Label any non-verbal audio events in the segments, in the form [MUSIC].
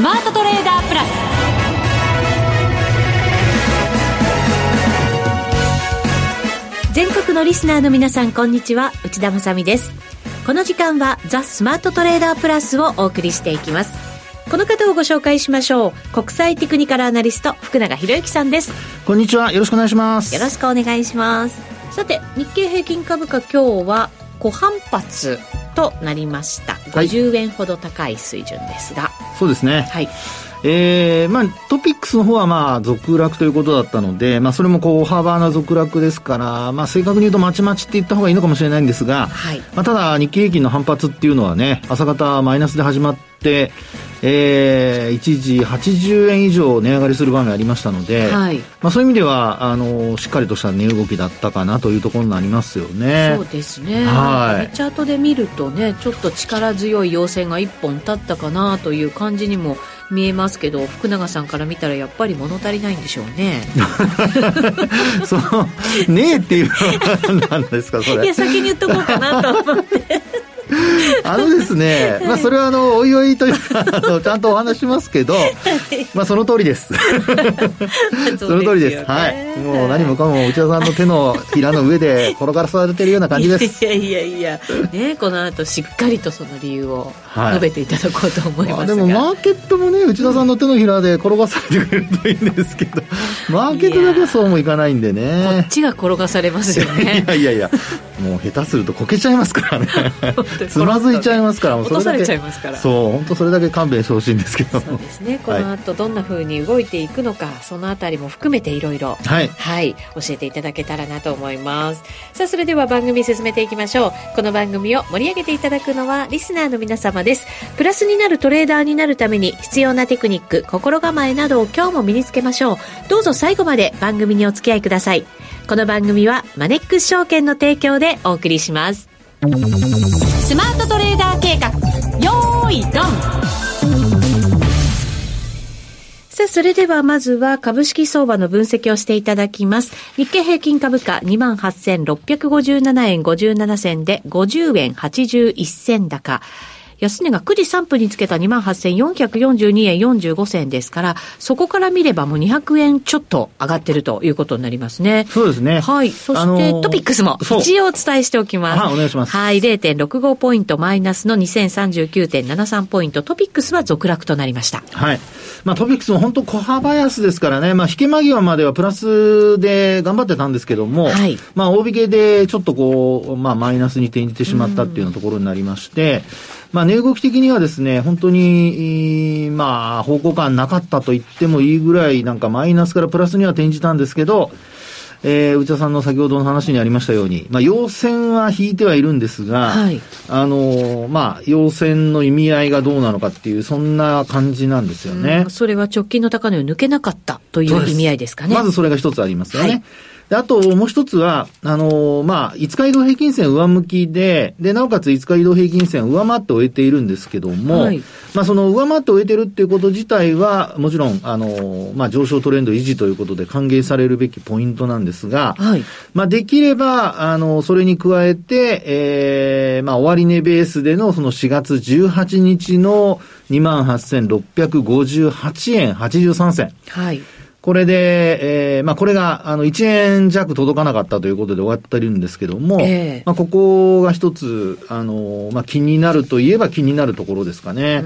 スマートトレーダープラス。全国のリスナーの皆さんこんにちは。内田まさです。この時間はザ・スマートトレーダープラスをお送りしていきます。この方をご紹介しましょう。国際テクニカルアナリスト福永博之さんです。こんにちは。よろしくお願いします。よろしくお願いします。さて日経平均株価今日は小反発となりました。50円ほど高い水準ですが、はい、そうですね。はい。えー、まあ、トピックスの方はまあ、続落ということだったので、まあ、それもこう、ハーバーな続落ですから、まあ、正確に言うとまちまちって言った方がいいのかもしれないんですが、はい、まあ、ただ、日経平均の反発っていうのはね、朝方マイナスで始まって、えー、一時80円以上値上がりする場面ありましたので、はい、まあ、そういう意味ではあのしっかりとした値動きだったかなというところになりますよね。そうですね、はい、チャートで見るとねちょっと力強い陽線が1本立ったかなという感じにも見えますけど福永さんから見たらやっぱり物足りないんでしょうね。[LAUGHS] そう。ねえっていうのは何ですかそれ。いや先に言っとこうかなと思って [LAUGHS] あのですね、まあ、それはあのおいおいというか [LAUGHS] あのちゃんとお話しますけど、まあ、その通りです。[LAUGHS] その通りです。はい。もう何もかも内田さんの手のひらの上で転がされてるような感じです。いやいやいやねこの後しっかりとその理由を述べていただこうと思いますが、はい、でもマーケットもね内田さんの手のひらで転がされてくれるといいんですけどマーケットだけはそうもいかないんでね。こっちが転がされますよね。いやいやいや。もう下手するとこけちゃいますからね。つまずいちゃいますから落とされちゃいますから。そう本当それだけ勘弁してほしいんですけど。そうですね。この後どんなふうに動いていくのか、はい、そのあたりも含めていろいろはい、はい、教えていただけたらなと思います。さあそれでは番組進めていきましょう。この番組を盛り上げていただくのはリスナーの皆様です。プラスになるトレーダーになるために必要なテクニック心構えなどを今日も身につけましょう。どうぞ最後まで番組にお付き合いください。この番組はマネックス証券の提供でお送りしますスマートトレーダー計画よーいドンさあ、それではまずは株式相場の分析をしていただきます。日経平均株価28,657円57銭で50円81銭高。安値が9時3分につけた28,442円45銭ですから、そこから見ればもう200円ちょっと上がってるということになりますね。そうですね。はい。そして、あのー、トピックスも一応お伝えしておきます。はい、お願いします。はい、0.65ポイントマイナスの2039.73ポイント、トピックスは続落となりました。はい。まあ、トピックスも本当小幅安ですからね、まあ、引け間際まではプラスで頑張ってたんですけども、はい、まあ、大引けでちょっとこう、まあ、マイナスに転じてしまったっていうようなところになりまして、まあ、値動き的にはですね、本当に、まあ、方向感なかったと言ってもいいぐらい、なんかマイナスからプラスには転じたんですけど、えー、内田さんの先ほどの話にありましたように、まあ、陽線は引いてはいるんですが、はい、あの、まあ、陽線の意味合いがどうなのかっていう、そんな感じなんですよね。それは直近の高値を抜けなかったという意味合いですかね。まずそれが一つありますよね。はいで、あともう一つは、あのー、まあ、5日移動平均線上向きで、で、なおかつ5日移動平均線上回って終えているんですけども、はい、まあ、その上回って終えてるっていうこと自体は、もちろん、あのー、まあ、上昇トレンド維持ということで歓迎されるべきポイントなんですが、はい、まあ、できれば、あの、それに加えて、ええー、まあ、終値ベースでのその4月18日の28,658円83銭。はい。これで、えー、まあこれが、あの、1円弱届かなかったということで終わってるんですけども、えー、まあここが一つ、あの、まあ気になるといえば気になるところですかね。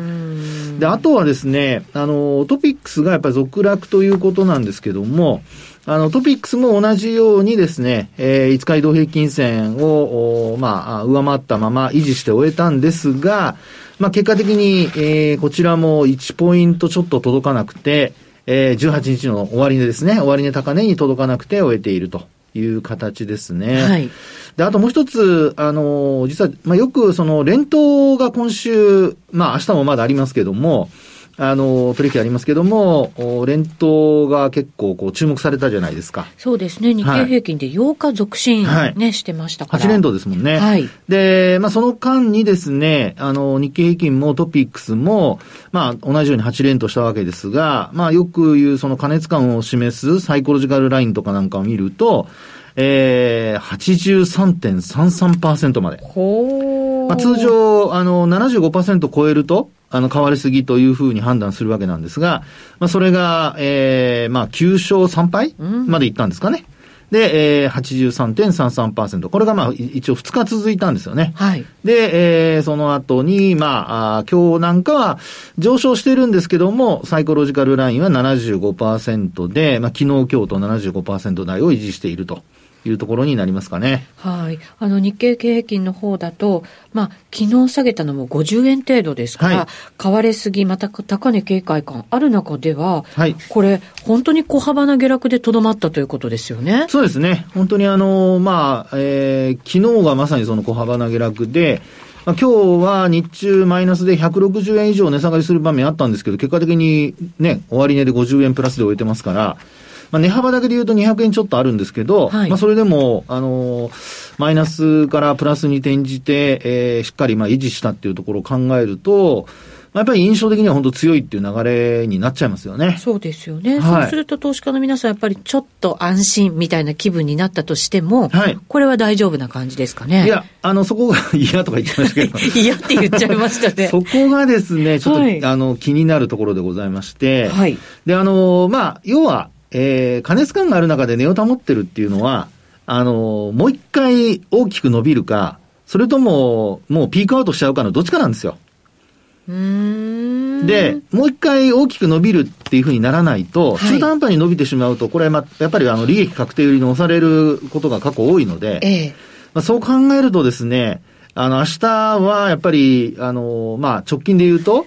で、あとはですね、あの、トピックスがやっぱり続落ということなんですけども、あの、トピックスも同じようにですね、えー、5日移動平均線を、まあ、上回ったまま維持して終えたんですが、まあ、結果的に、えー、こちらも1ポイントちょっと届かなくて、えー、18日の終値ですね、終値高値に届かなくて終えているという形ですね。はい。で、あともう一つ、あの、実は、まあ、よくその連投が今週、まあ明日もまだありますけども、あの、取引ありますけども、連投が結構こう注目されたじゃないですか。そうですね。日経平均で8日続伸ね、はい、してましたから。8連投ですもんね。はい。で、まあその間にですね、あの、日経平均もトピックスも、まあ同じように8連投したわけですが、まあよく言うその加熱感を示すサイコロジカルラインとかなんかを見ると、えー、83.33%まで。ほまあ、通常、あの、75%超えると、あの、買われすぎというふうに判断するわけなんですが、まあ、それが、ええー、まあ、9勝3敗までいったんですかね。で、えー、83.33%。これがまあ、一応2日続いたんですよね。はい。で、えー、その後に、まあ、あ今日なんかは上昇してるんですけども、サイコロジカルラインは75%で、まあ、昨日、今日と75%台を維持していると。いうところになりますかね。はい。あの、日経平均の方だと、まあ、昨日下げたのも50円程度ですから、はい、買われすぎ、また高値警戒感ある中では、はい、これ、本当に小幅な下落でとどまったということですよね。そうですね。本当にあの、まあ、えー、昨日がまさにその小幅な下落で、まあ、今日は日中マイナスで160円以上値下がりする場面あったんですけど、結果的にね、終値で50円プラスで終えてますから、まあ、値幅だけで言うと200円ちょっとあるんですけど、はい、まあ、それでも、あのー、マイナスからプラスに転じて、えー、しっかりまあ維持したっていうところを考えると、やっぱり印象的には本当強いっていう流れになっちゃいますよね。そうですよね。はい、そうすると投資家の皆さんやっぱりちょっと安心みたいな気分になったとしても、はい、これは大丈夫な感じですかね。いや、あの、そこが嫌とか言ってましたけど。[LAUGHS] 嫌って言っちゃいましたね。[LAUGHS] そこがですね、ちょっと、はい、あの、気になるところでございまして、はい。で、あの、まあ、要は、えー、加熱感がある中で値を保ってるっていうのは、あの、もう一回大きく伸びるか、それとも、もうピークアウトしちゃうかのどっちかなんですよ。で、もう一回大きく伸びるっていうふうにならないと、中途半端に伸びてしまうと、これはま、やっぱりあの、利益確定売りに押されることが過去多いので、ええ、まあ、そう考えるとですね、あの、明日はやっぱり、あの、まあ、直近で言うと、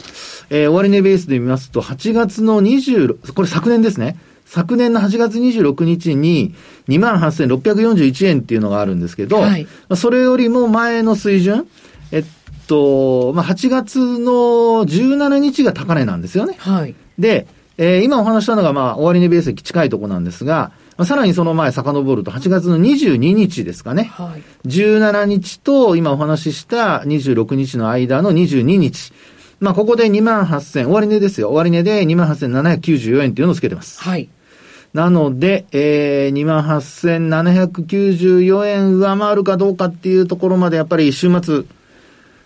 えー、終値ベースで見ますと、8月の26、これ昨年ですね。昨年の8月26日に28,641円っていうのがあるんですけど、はい、それよりも前の水準、えっと、まあ、8月の17日が高値なんですよね。はい。で、えー、今お話したのが、まあ、終値ベースに近いところなんですが、まあ、さらにその前遡ると8月の22日ですかね。はい。17日と今お話しした26日の間の22日。まあ、ここで2万8000、終値ですよ。終値で2万8794円っていうのをつけてます。はい。なので、えー、28,794円上回るかどうかっていうところまでやっぱり週末、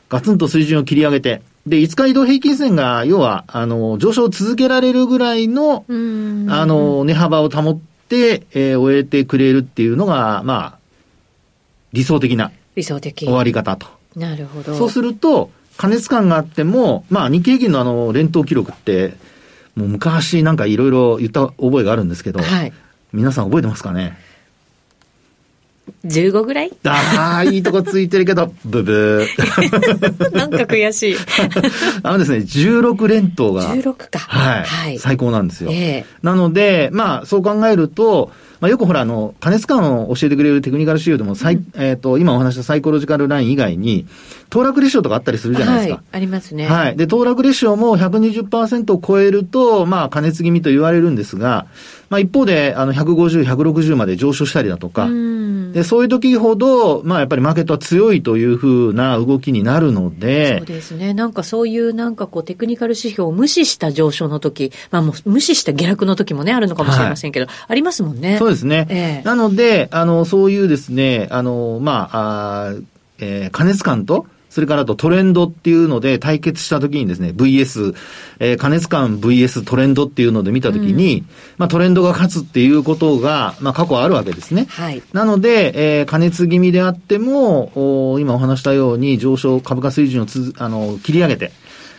ガツンと水準を切り上げて、で、5日移動平均線が、要は、あの、上昇を続けられるぐらいの、あの、値幅を保って、えー、終えてくれるっていうのが、まあ、理想的な。理想的。終わり方と。なるほど。そうすると、加熱感があっても、まあ、日経平均のあの、連投記録って、もう昔なんかいろいろ言った覚えがあるんですけど、はい、皆さん覚えてますかね？15ぐらい？ああ、いいとこついてるけど、ブブー。[LAUGHS] なんか悔しい。[LAUGHS] あのですね、16連投が。16か。はい。はい、最高なんですよ。えー、なので、まあ、そう考えると、まあ、よくほら、あの、加熱感を教えてくれるテクニカル仕様でも、うん、えっ、ー、と、今お話したサイコロジカルライン以外に、騰落レシオとかあったりするじゃないですか。はい、ありますね。はい。で、騰落レシオも120%を超えると、まあ、加熱気味と言われるんですが、まあ、一方で、あの、150、160まで上昇したりだとか、で、そういう時ほど、まあ、やっぱりマーケットは強いというふうな動きになるので、そうですね。なんかそういうなんかこう、テクニカル指標を無視した上昇の時、まあもう無視した下落の時もね、あるのかもしれませんけど、はい、ありますもんね。そうですね。えー、なので、あの、そういうですね、あの、まあ、あえー、加熱感と、それからあとトレンドっていうので対決したときにですね、VS、えー、加熱感 VS トレンドっていうので見たときに、うん、まあトレンドが勝つっていうことが、まあ過去あるわけですね。はい。なので、えー、加熱気味であっても、お今お話したように上昇株価水準をつあの、切り上げて、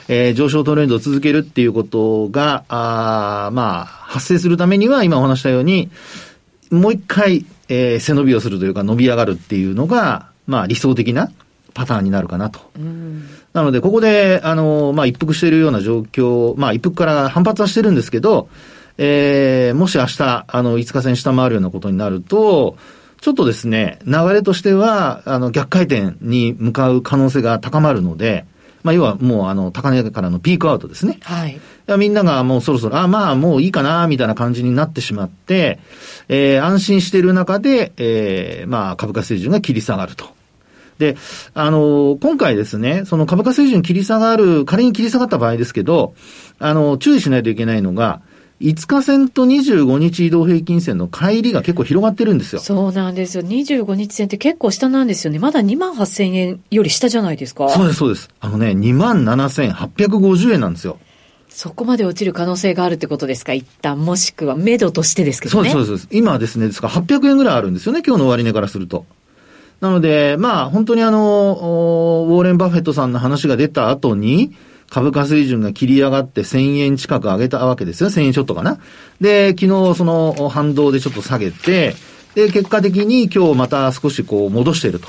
えー、上昇トレンドを続けるっていうことが、あまあ、発生するためには、今お話したように、もう一回、えー、背伸びをするというか伸び上がるっていうのが、まあ理想的なパターンになるかなと。なので、ここで、あの、まあ、一服しているような状況、まあ、一服から反発はしてるんですけど、えー、もし明日、あの、5日線下回るようなことになると、ちょっとですね、流れとしては、あの、逆回転に向かう可能性が高まるので、まあ、要はもう、あの、高値からのピークアウトですね。はい。みんながもうそろそろ、あ、まあ、もういいかな、みたいな感じになってしまって、えー、安心している中で、えー、まあ、株価水準が切り下がると。で、あの、今回ですね、その株価水準切り下がる、仮に切り下がった場合ですけど、あの、注意しないといけないのが、5日線と25日移動平均線の乖離が結構広がってるんですよ。そうなんですよ。25日線って結構下なんですよね。まだ2万8000円より下じゃないですか？そうです、そうです。あのね、2万7850円なんですよ。そこまで落ちる可能性があるってことですか？一旦、もしくは、目処としてですけどね。そうです、そうです。今はですね、ですから800円ぐらいあるんですよね、今日の終値からすると。なので、まあ、本当にあの、ウォーレン・バフェットさんの話が出た後に、株価水準が切り上がって1000円近く上げたわけですよ。1000円ちょっとかな。で、昨日その反動でちょっと下げて、で、結果的に今日また少しこう戻していると。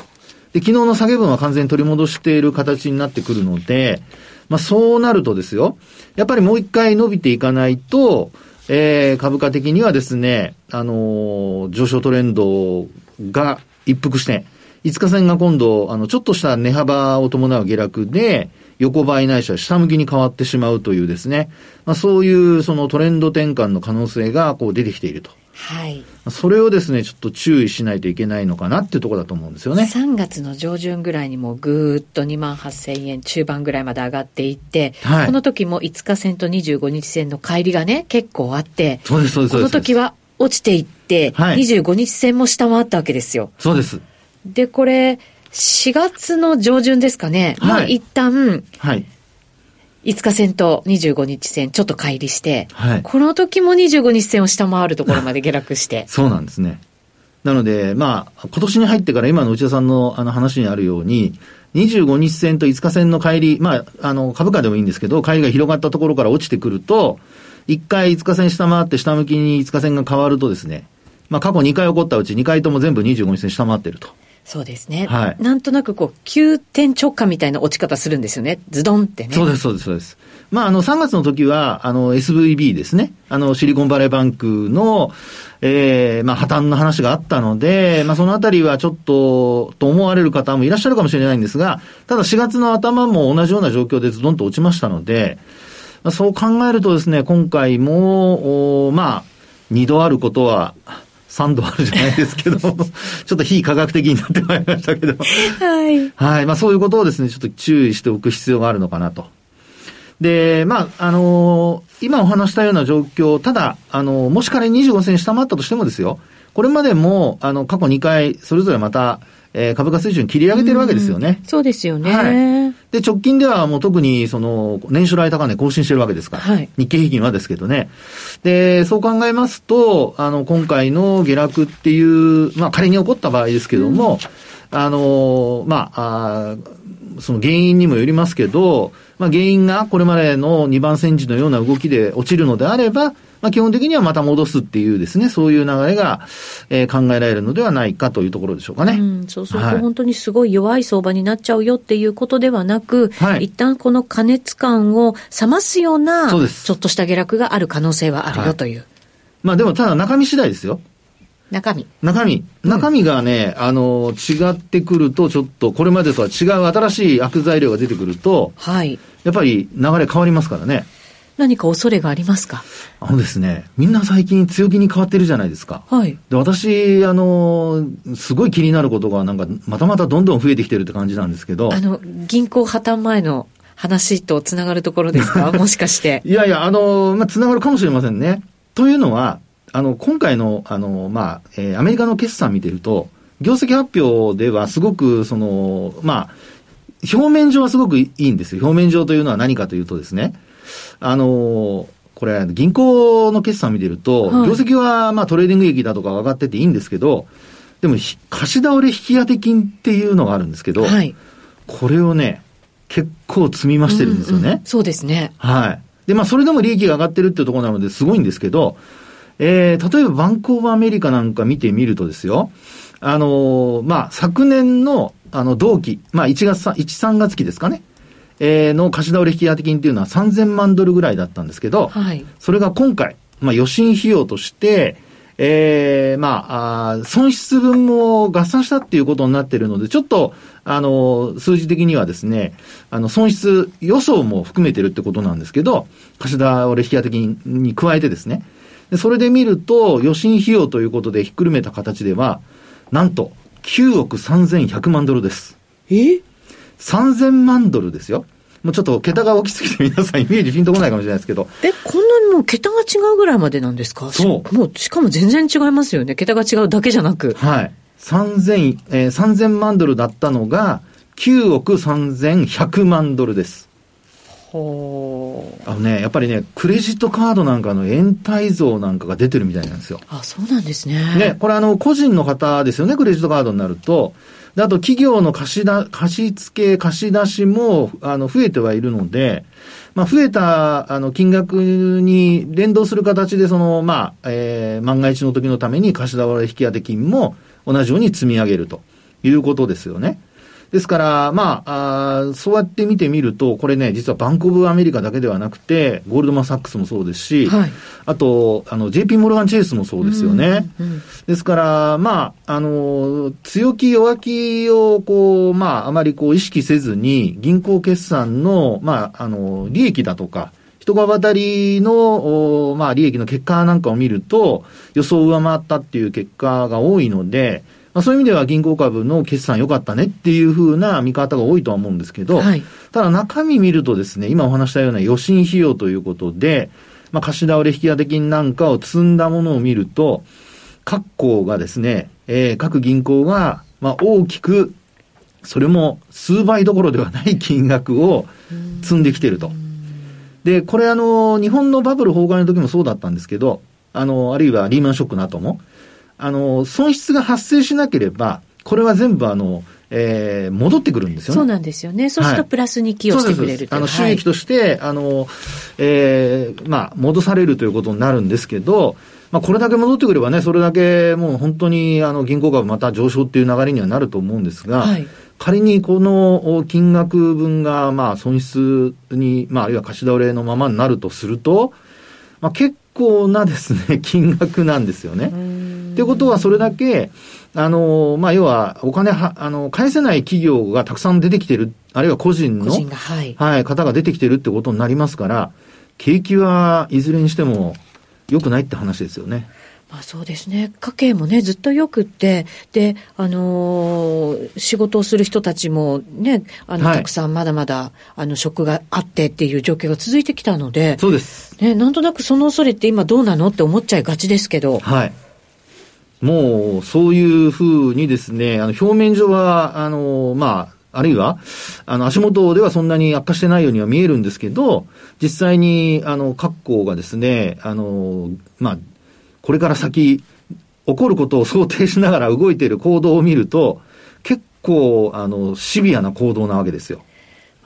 で、昨日の下げ分は完全に取り戻している形になってくるので、まあそうなるとですよ。やっぱりもう一回伸びていかないと、えー、株価的にはですね、あのー、上昇トレンドが一服して、5日線が今度、あの、ちょっとした値幅を伴う下落で、横ばいないしは下向きに変わってしまうというですね、まあ、そういうそのトレンド転換の可能性がこう出てきていると。はい。それをですね、ちょっと注意しないといけないのかなっていうところだと思うんですよね。3月の上旬ぐらいにもぐーっと2万8000円中盤ぐらいまで上がっていって、はい、この時も5日線と25日線の乖離がね、結構あって、そうです、そうです。この時は落ちていって、はい、25日線も下回ったわけですよ。そうです。で、これ、4月の上旬ですかね。はい。まあ、一旦、はい。5日線と25日線、ちょっと乖離して、はい、この時も25日線を下回るところまで下落して。[LAUGHS] そうなんですね。なので、まあ、今年に入ってから今の内田さんのあの話にあるように、25日線と5日線の乖離、まあ、あの、株価でもいいんですけど、乖離が広がったところから落ちてくると、1回5日線下回って下向きに5日線が変わるとですね、まあ、過去2回起こったうち2回とも全部25日線下回ってると。そうですね。はい。なんとなくこう、急転直下みたいな落ち方するんですよね。ズドンってね。そうです、そうです、そうです。まあ、あの、3月の時は、あの、SVB ですね。あの、シリコンバレーバンクの、ええー、まあ、破綻の話があったので、まあ、そのあたりはちょっと、と思われる方もいらっしゃるかもしれないんですが、ただ4月の頭も同じような状況でズドンと落ちましたので、まあ、そう考えるとですね、今回も、おまあ、二度あることは、3度あるじゃないですけど、[LAUGHS] ちょっと非科学的になってまいりましたけど。はい。はい。まあそういうことをですね、ちょっと注意しておく必要があるのかなと。で、まあ、あのー、今お話したような状況、ただ、あのー、もし仮に25銭下回ったとしてもですよ、これまでも、あの、過去2回、それぞれまた、えー、株価水準切り上げてるわけですよね。うそうですよね。はい。で、直近ではもう特に、その、年初来高値更新してるわけですから。はい。日経平均はですけどね。で、そう考えますと、あの、今回の下落っていう、まあ、仮に起こった場合ですけども、うん、あの、まあ、あその原因にもよりますけど、まあ、原因がこれまでの2番煎じのような動きで落ちるのであれば、まあ、基本的にはまた戻すっていうですね、そういう流れが、えー、考えられるのではないかというところでしょうかね。うん、そうすると本当にすごい弱い相場になっちゃうよっていうことではなく、はい、一旦この加熱感を冷ますような、そうです。ちょっとした下落がある可能性はあるよという。はい、まあでもただ中身次第ですよ。中身。中身。中身がね、うん、あの、違ってくると、ちょっと、これまでとは違う新しい悪材料が出てくると、はい。やっぱり流れ変わりますからね。何か恐れがありますか？あのですね、みんな最近強気に変わってるじゃないですか。はい。で、私、あの、すごい気になることが、なんか、またまたどんどん増えてきてるって感じなんですけど。あの、銀行破綻前の話とつながるところですか？[LAUGHS] もしかして。いやいや、あの、まあ、つながるかもしれませんね。というのは、あの、今回の、あの、まあ、えー、アメリカの決算見てると、業績発表ではすごく、その、まあ、表面上はすごくいいんですよ。表面上というのは何かというとですね、あのこれ、銀行の決算を見てると、はい、業績はまあトレーディング益だとか上がってていいんですけど、でも、貸し倒れ引き当て金っていうのがあるんですけど、はい、これをね、結構積み増してるんですよね。うんうん、そうですね。はい。で、まあ、それでも利益が上がってるっていうところなのですごいんですけど、えー、例えばバンクオブアメリカなんか見てみるとですよ、あのー、まあ、昨年の、あの、同期、まあ、1月、1、3月期ですかね。えー、の貸し倒れ引き当て金っていうのは3000万ドルぐらいだったんですけど、はい、それが今回、まあ、予診費用として、ええー、まああ、損失分も合算したっていうことになっているので、ちょっと、あの、数字的にはですね、あの、損失予想も含めてるってことなんですけど、貸し倒れ引き当て金に加えてですね、でそれで見ると、予診費用ということでひっくるめた形では、なんと、9億3100万ドルです。え？?3000 万ドルですよ。もうちょっと桁が大きすぎて皆さんイメージピンとこないかもしれないですけど。え、こんなにもう桁が違うぐらいまでなんですか？そうもう、しかも全然違いますよね。桁が違うだけじゃなく。はい。3000、えー、3000万ドルだったのが、9億3100万ドルです。ほう。あのね、やっぱりね、クレジットカードなんかの延滞増なんかが出てるみたいなんですよ。あ、そうなんですね。ね、これあの、個人の方ですよね、クレジットカードになると。あと企業の貸しだ、貸付、貸し出しも、あの、増えてはいるので、まあ、増えた、あの、金額に連動する形で、その、まあ、えー、万が一の時のために貸し倒れ引き当て金も同じように積み上げるということですよね。ですから、まあ、あーそうやって見てみると、これね、実はバンコブアメリカだけではなくて、ゴールドマン・サックスもそうですし、はいあと、あの、JP モルガン・チェイスもそうですよね。うんうんですから、まあ、あの、強気弱気を、こう、まあ、あまりこう意識せずに、銀行決算の、まあ、あの、利益だとか、人が渡りの、おまあ、利益の結果なんかを見ると、予想を上回ったっていう結果が多いので、まあ、そういう意味では銀行株の決算良かったねっていうふうな見方が多いとは思うんですけど、はいただ中身見るとですね、今お話したような予診費用ということで、まあ、貸し倒れ引き当て金なんかを積んだものを見ると、各行がですね、えー各銀行が、まあ、大きく、それも数倍どころではない金額を積んできてると。で、これあの、日本のバブル崩壊の時もそうだったんですけど、あの、あるいはリーマンショックの後も、あの、損失が発生しなければ、これは全部あの、えー戻ってくるんですよね。そうなんですよね。そうするとプラスに寄与してくれるといあの、収益として、あの、えーまあ、戻されるということになるんですけど、まあ、これだけ戻ってくればね、それだけもう本当に、あの、銀行株また上昇っていう流れにはなると思うんですが、はい仮にこのお金額分が、まあ、損失に、まあ、あるいは貸し倒れのままになるとすると、まあ、結構なですね、[LAUGHS] 金額なんですよね。っていうことは、それだけ、あの、まあ、要は、お金は、あの、返せない企業がたくさん出てきてる、あるいは個人の、個人が、はい。はい、方が出てきてるってことになりますから、景気はいずれにしても良くないって話ですよね。まあそうですね。家計もね、ずっとよくって、で、あのー仕事をする人たちもね、あの、はいたくさんまだまだ、あの、職があってっていう状況が続いてきたので、そうです。ね、なんとなくその恐れって今どうなのって思っちゃいがちですけど、はい。もう、そういうふうにですね、あの、表面上は、あの、まあ、あるいは、あの、足元ではそんなに悪化してないようには見えるんですけど、実際に、あの、各校がですね、あの、まあ、これから先、起こることを想定しながら動いている行動を見ると、結構、あの、シビアな行動なわけですよ。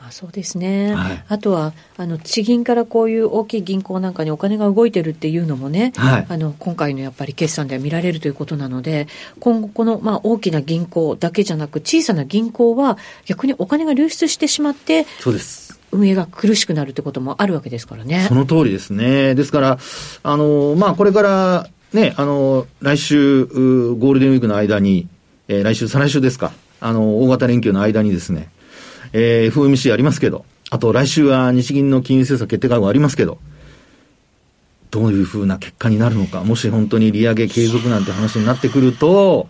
まあ、そうですね、はいあとはあの地銀からこういう大きい銀行なんかにお金が動いてるっていうのもね、はいあの今回のやっぱり決算では見られるということなので、今後、この、まあ、大きな銀行だけじゃなく、小さな銀行は逆にお金が流出してしまって、そうです。運営が苦しくなるってこともあるわけですからねそ。の通りですね。ですから、あの、まあ、これから、ね、あの、来週、うゴールデンウィークの間に、えー来週、再来週ですか、あの、大型連休の間にですね、えー FOMC ありますけど、あと来週は日銀の金融政策決定会合ありますけど、どういうふうな結果になるのか、もし本当に利上げ継続なんて話になってくると、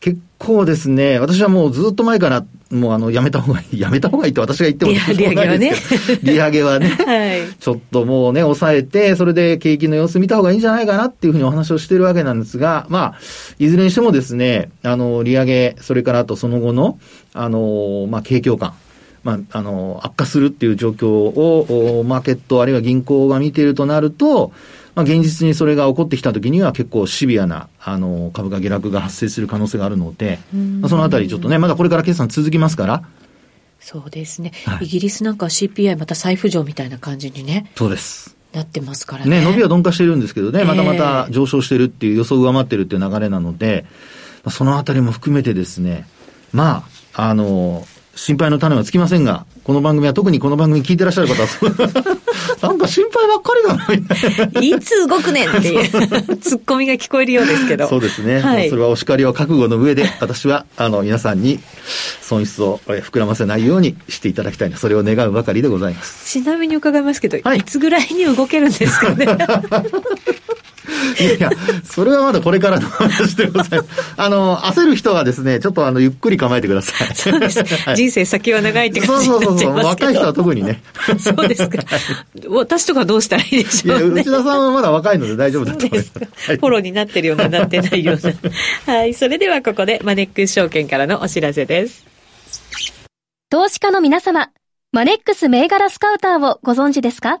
結構ですね、私はもうずっと前から、もうあの、やめた方がいい、[LAUGHS] やめた方がいいって私が言っても利しょうがないですけど利上げはね。[LAUGHS] はい。ちょっともうね、抑えて、それで景気の様子見た方がいいんじゃないかなっていうふうにお話をしてるわけなんですが、まあ、いずれにしてもですね、あの、利上げ、それからあとその後の、あの、まあ、景況感、まあ、あの、悪化するっていう状況を、おマーケットあるいは銀行が見ているとなると、まあ、現実にそれが起こってきたときには結構シビアな、あの、株価下落が発生する可能性があるので、まあ、そのあたりちょっとね、まだこれから決算続きますから、そうですね、はい。イギリスなんかは CPI また再浮上みたいな感じにね、そうです。なってますからね。ね、伸びは鈍化してるんですけどね、またまえたえ上昇してるっていう予想を上回ってるっていう流れなので、まあそのあたりも含めてですね、まあ、あの、心配の種はつきませんが、この番組は特にこの番組聞いてらっしゃる方は、[LAUGHS] なんか心配ばっかりだな、いつ動くねんっていう [LAUGHS] ツッコミが聞こえるようですけど。そうですね。はいまあそれはお叱りを覚悟の上で、私は、あの、皆さんに損失をえ膨らませないようにしていただきたいな、それを願うばかりでございます。ちなみに伺いますけど、はいい、つぐらいに動けるんですかね？[LAUGHS] いやいや、それはまだこれからの話でございます。あの、焦る人はですね、ちょっとあの、ゆっくり構えてください。そうです。はい、人生先は長いって感じになっちゃいますけど。そうそうそう。若い人は特にね。そうですか。私とかどうしたらいいでしょう、ね、いや、内田さんはまだ若いので大丈夫だと思います。フォローになってるような、なってないような。はい。それではここでマネックス証券からのお知らせです。投資家の皆様、マネックス銘柄スカウターをご存知ですか？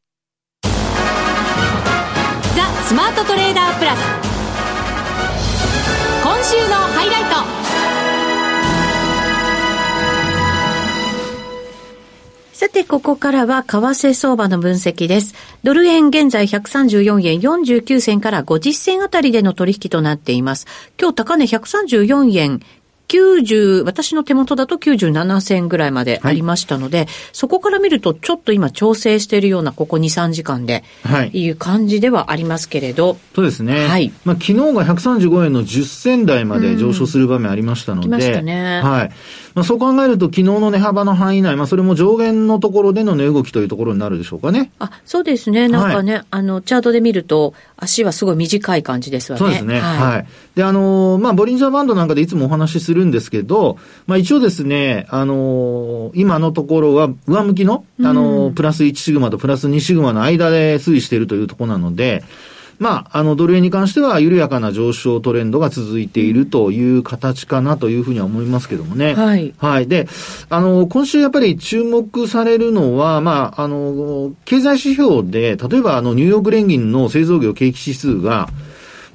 ザスマートトレーダープラス今週のハイライトさて、ここからは為替相場の分析です。ドル円現在134円49銭から50銭あたりでの取引となっています。今日高値134円90、私の手元だと97銭ぐらいまでありましたので、はい、そこから見るとちょっと今調整しているようなここ2、3時間で、はい、いう感じではありますけれど。そうですね。はい。まあ昨日が135円の10銭台まで上昇する場面ありましたので、ましたね。はい。まあそう考えると昨日の値幅の範囲内、まあそれも上限のところでの値動きというところになるでしょうかね。あ、そうですね。なんかね、はい、あの、チャートで見ると、足はすごい短い感じですわね。そうですね。はい。はい、で、あのー、まあボリンジャーバンドなんかでいつもお話しするんですけど、まあ一応ですね、あのー、今のところは上向きの、あのー、プラス1シグマとプラス2シグマの間で推移しているというところなので、まあ、あの、ドル円に関しては緩やかな上昇トレンドが続いているという形かなというふうには思いますけどもね。はい。はい。で、あの、今週やっぱり注目されるのは、まあ、あの、経済指標で、例えばあの、ニューヨーク連銀の製造業景気指数が、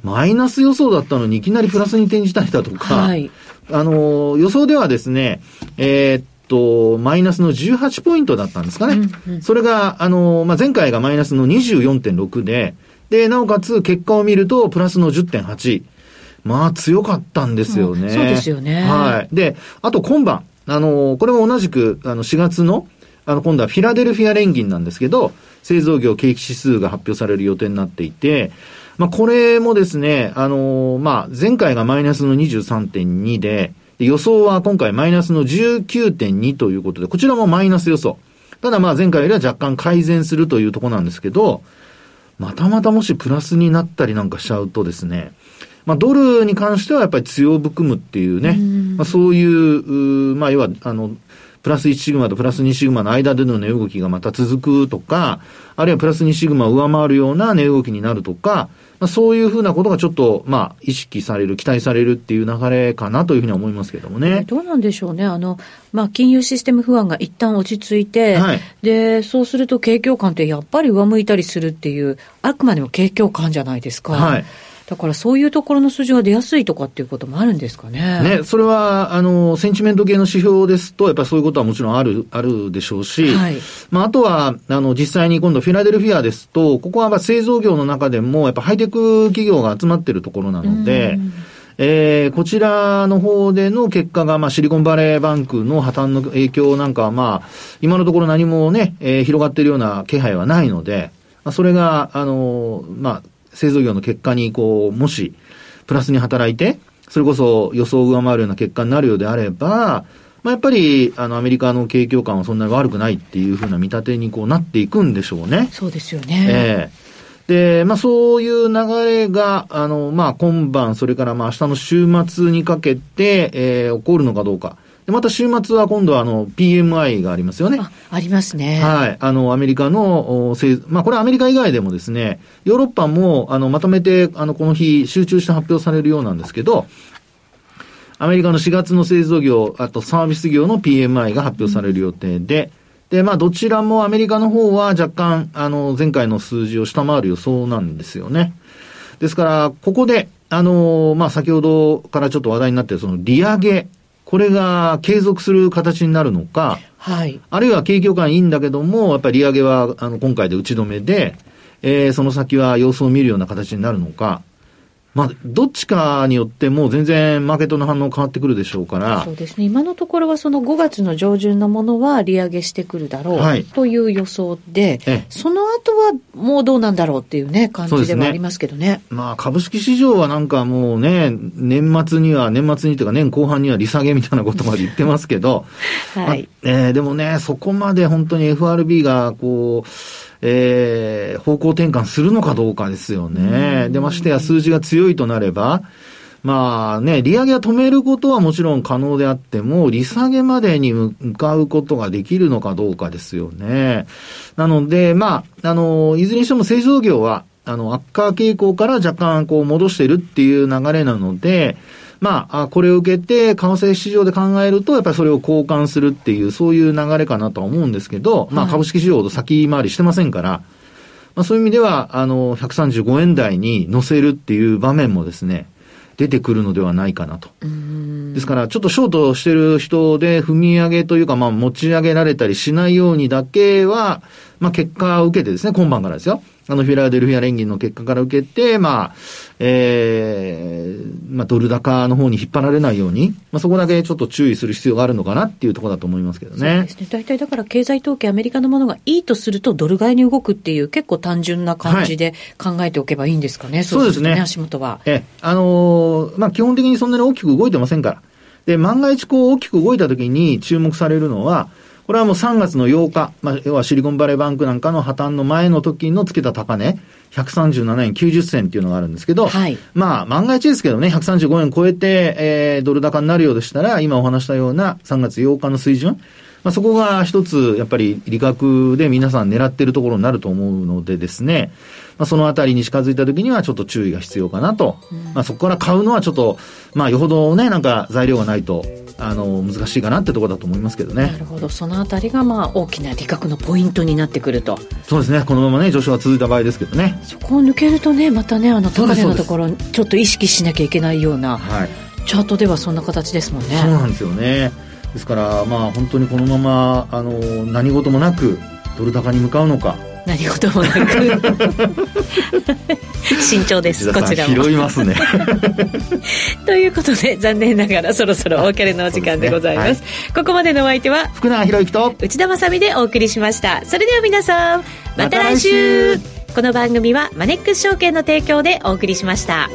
マイナス予想だったのにいきなりプラスに転じたりだとか、はい。あの、予想ではですね、えー、っと、マイナスの18ポイントだったんですかね。うんうん、それが、あの、まあ、前回がマイナスの24.6で、で、なおかつ結果を見ると、プラスの10.8。まあ、強かったんですよね。そうですよね。はい。で、あと今晩、あの、これも同じく、あの、4月の、あの、今度はフィラデルフィア連銀なんですけど、製造業景気指数が発表される予定になっていて、まあ、これもですね、あの、まあ、前回がマイナスの23.2で、予想は今回マイナスの19.2ということで、こちらもマイナス予想。ただまあ前回よりは若干改善するというところなんですけど、またまたもしプラスになったりなんかしちゃうとですね、まあ、ドルに関してはやっぱり強含むっていうね、まあ、そういう、うまあ、要は、あの、プラス1シグマとプラス2シグマの間での値動きがまた続くとか、あるいはプラス2シグマを上回るような値動きになるとか、まあ、そういうふうなことがちょっと、まあ、意識される、期待されるっていう流れかなというふうに思いますけどもね。どうなんでしょうね。あの、まあ、金融システム不安が一旦落ち着いて、はい、で、そうすると景況感ってやっぱり上向いたりするっていう、あくまでも景況感じゃないですか。はい。だからそういうところの数字が出やすいとかっていうこともあるんですかね。ね、それは、あの、センチメント系の指標ですと、やっぱりそういうことはもちろんある、[LAUGHS] あるでしょうし、はい、まあ、あとは、あの、実際に今度フィラデルフィアですと、ここは製造業の中でも、やっぱハイテク企業が集まってるところなので、えー、こちらの方での結果が、まあ、シリコンバレーバンクの破綻の影響なんかは、まあ、今のところ何もね、えー、広がっているような気配はないので、まあ、それが、あのー、まあ、製造業の結果に、こう、もし、プラスに働いて、それこそ予想を上回るような結果になるようであれば、まあ、やっぱり、あの、アメリカの景況感はそんなに悪くないっていうふうな見立てにこうなっていくんでしょうね。そうですよね。ええーで、まあそういう流れが、あの、まあ今晩、それからまあ明日の週末にかけて、えー、起こるのかどうか。で、また週末は今度はあの PMI がありますよね。あ、ありますね。はい。あの、アメリカの、まあこれアメリカ以外でもですね、ヨーロッパも、あの、まとめて、あの、この日集中して発表されるようなんですけど、アメリカの4月の製造業、あとサービス業の PMI が発表される予定で、うんで、まあ、どちらもアメリカの方は若干、あの、前回の数字を下回る予想なんですよね。ですから、ここで、あの、まあ、先ほどからちょっと話題になっているその利上げ、これが継続する形になるのか、はい。あるいは景況感いいんだけども、やっぱり利上げは、あの、今回で打ち止めで、えー、その先は様子を見るような形になるのか、まあ、どっちかによっても全然マーケットの反応変わってくるでしょうから。そうですね。今のところはその5月の上旬のものは利上げしてくるだろう、はい、という予想で、その後はもうどうなんだろうっていうね、感じではありますけどね。ねまあ、株式市場はなんかもうね、年末には、年末にというか年後半には利下げみたいなことまで言ってますけど、[LAUGHS] はい。えー、でもね、そこまで本当に FRB がこう、えー、方向転換するのかどうかですよね。で、ましてや数字が強いとなれば、まあね、利上げは止めることはもちろん可能であっても、利下げまでに向かうことができるのかどうかですよね。なので、まあ、あの、いずれにしても製造業は、あの、悪化傾向から若干こう戻してるっていう流れなので、まあ、これを受けて、為替市場で考えると、やっぱりそれを交換するっていう、そういう流れかなとは思うんですけど、まあ、株式市場ほど先回りしてませんから、まあ、そういう意味では、あの、135円台に乗せるっていう場面もですね、出てくるのではないかなと。ですから、ちょっとショートしてる人で踏み上げというか、まあ、持ち上げられたりしないようにだけは、まあ、結果を受けてですね、今晩からですよ。あの、フィラデルフィア連銀の結果から受けて、まあ、ええー、まあ、ドル高の方に引っ張られないように、まあ、そこだけちょっと注意する必要があるのかなっていうところだと思いますけどね。そうですね。大体だから経済統計アメリカのものがいいとするとドル買いに動くっていう結構単純な感じで考えておけばいいんですかね。はい、そうですね。足元は。ええ、あのー、まあ、基本的にそんなに大きく動いてませんから。で、万が一こう大きく動いた時に注目されるのは、これはもう3月の8日、まあ、要はシリコンバレーバンクなんかの破綻の前の時のつけた高値、137円90銭っていうのがあるんですけど、はい、まあ、万が一ですけどね、135円超えて、えー、ドル高になるようでしたら、今お話したような3月8日の水準、まあ、そこが一つ、やっぱり利確で皆さん狙っているところになると思うのでですね、まあ、そのあたりに近づいた時にはちょっと注意が必要かなと。うん、まあ、そこから買うのはちょっと、まあ、よほどね、なんか材料がないと、あの、難しいかなってところだと思いますけどね。なるほど。そのあたりが、まあ、大きな利確のポイントになってくると。そうですね。このままね、上昇が続いた場合ですけどね。そこを抜けるとね、またね、あの、高値のところ、ちょっと意識しなきゃいけないような、はい、チャートではそんな形ですもんね。そうなんですよね。ですから、まあ、本当にこのまま、あの、何事もなく、ドル高に向かうのか、何事もなく。[LAUGHS] 慎重ですこちらも拾いますね。[LAUGHS] ということで残念ながらそろそろお別れのお時間でございます、ねはい、ここまでのお相手は福永博之と内田まさでお送りしました。それでは皆さんまた来週。この番組はマネックス証券の提供でお送りしました。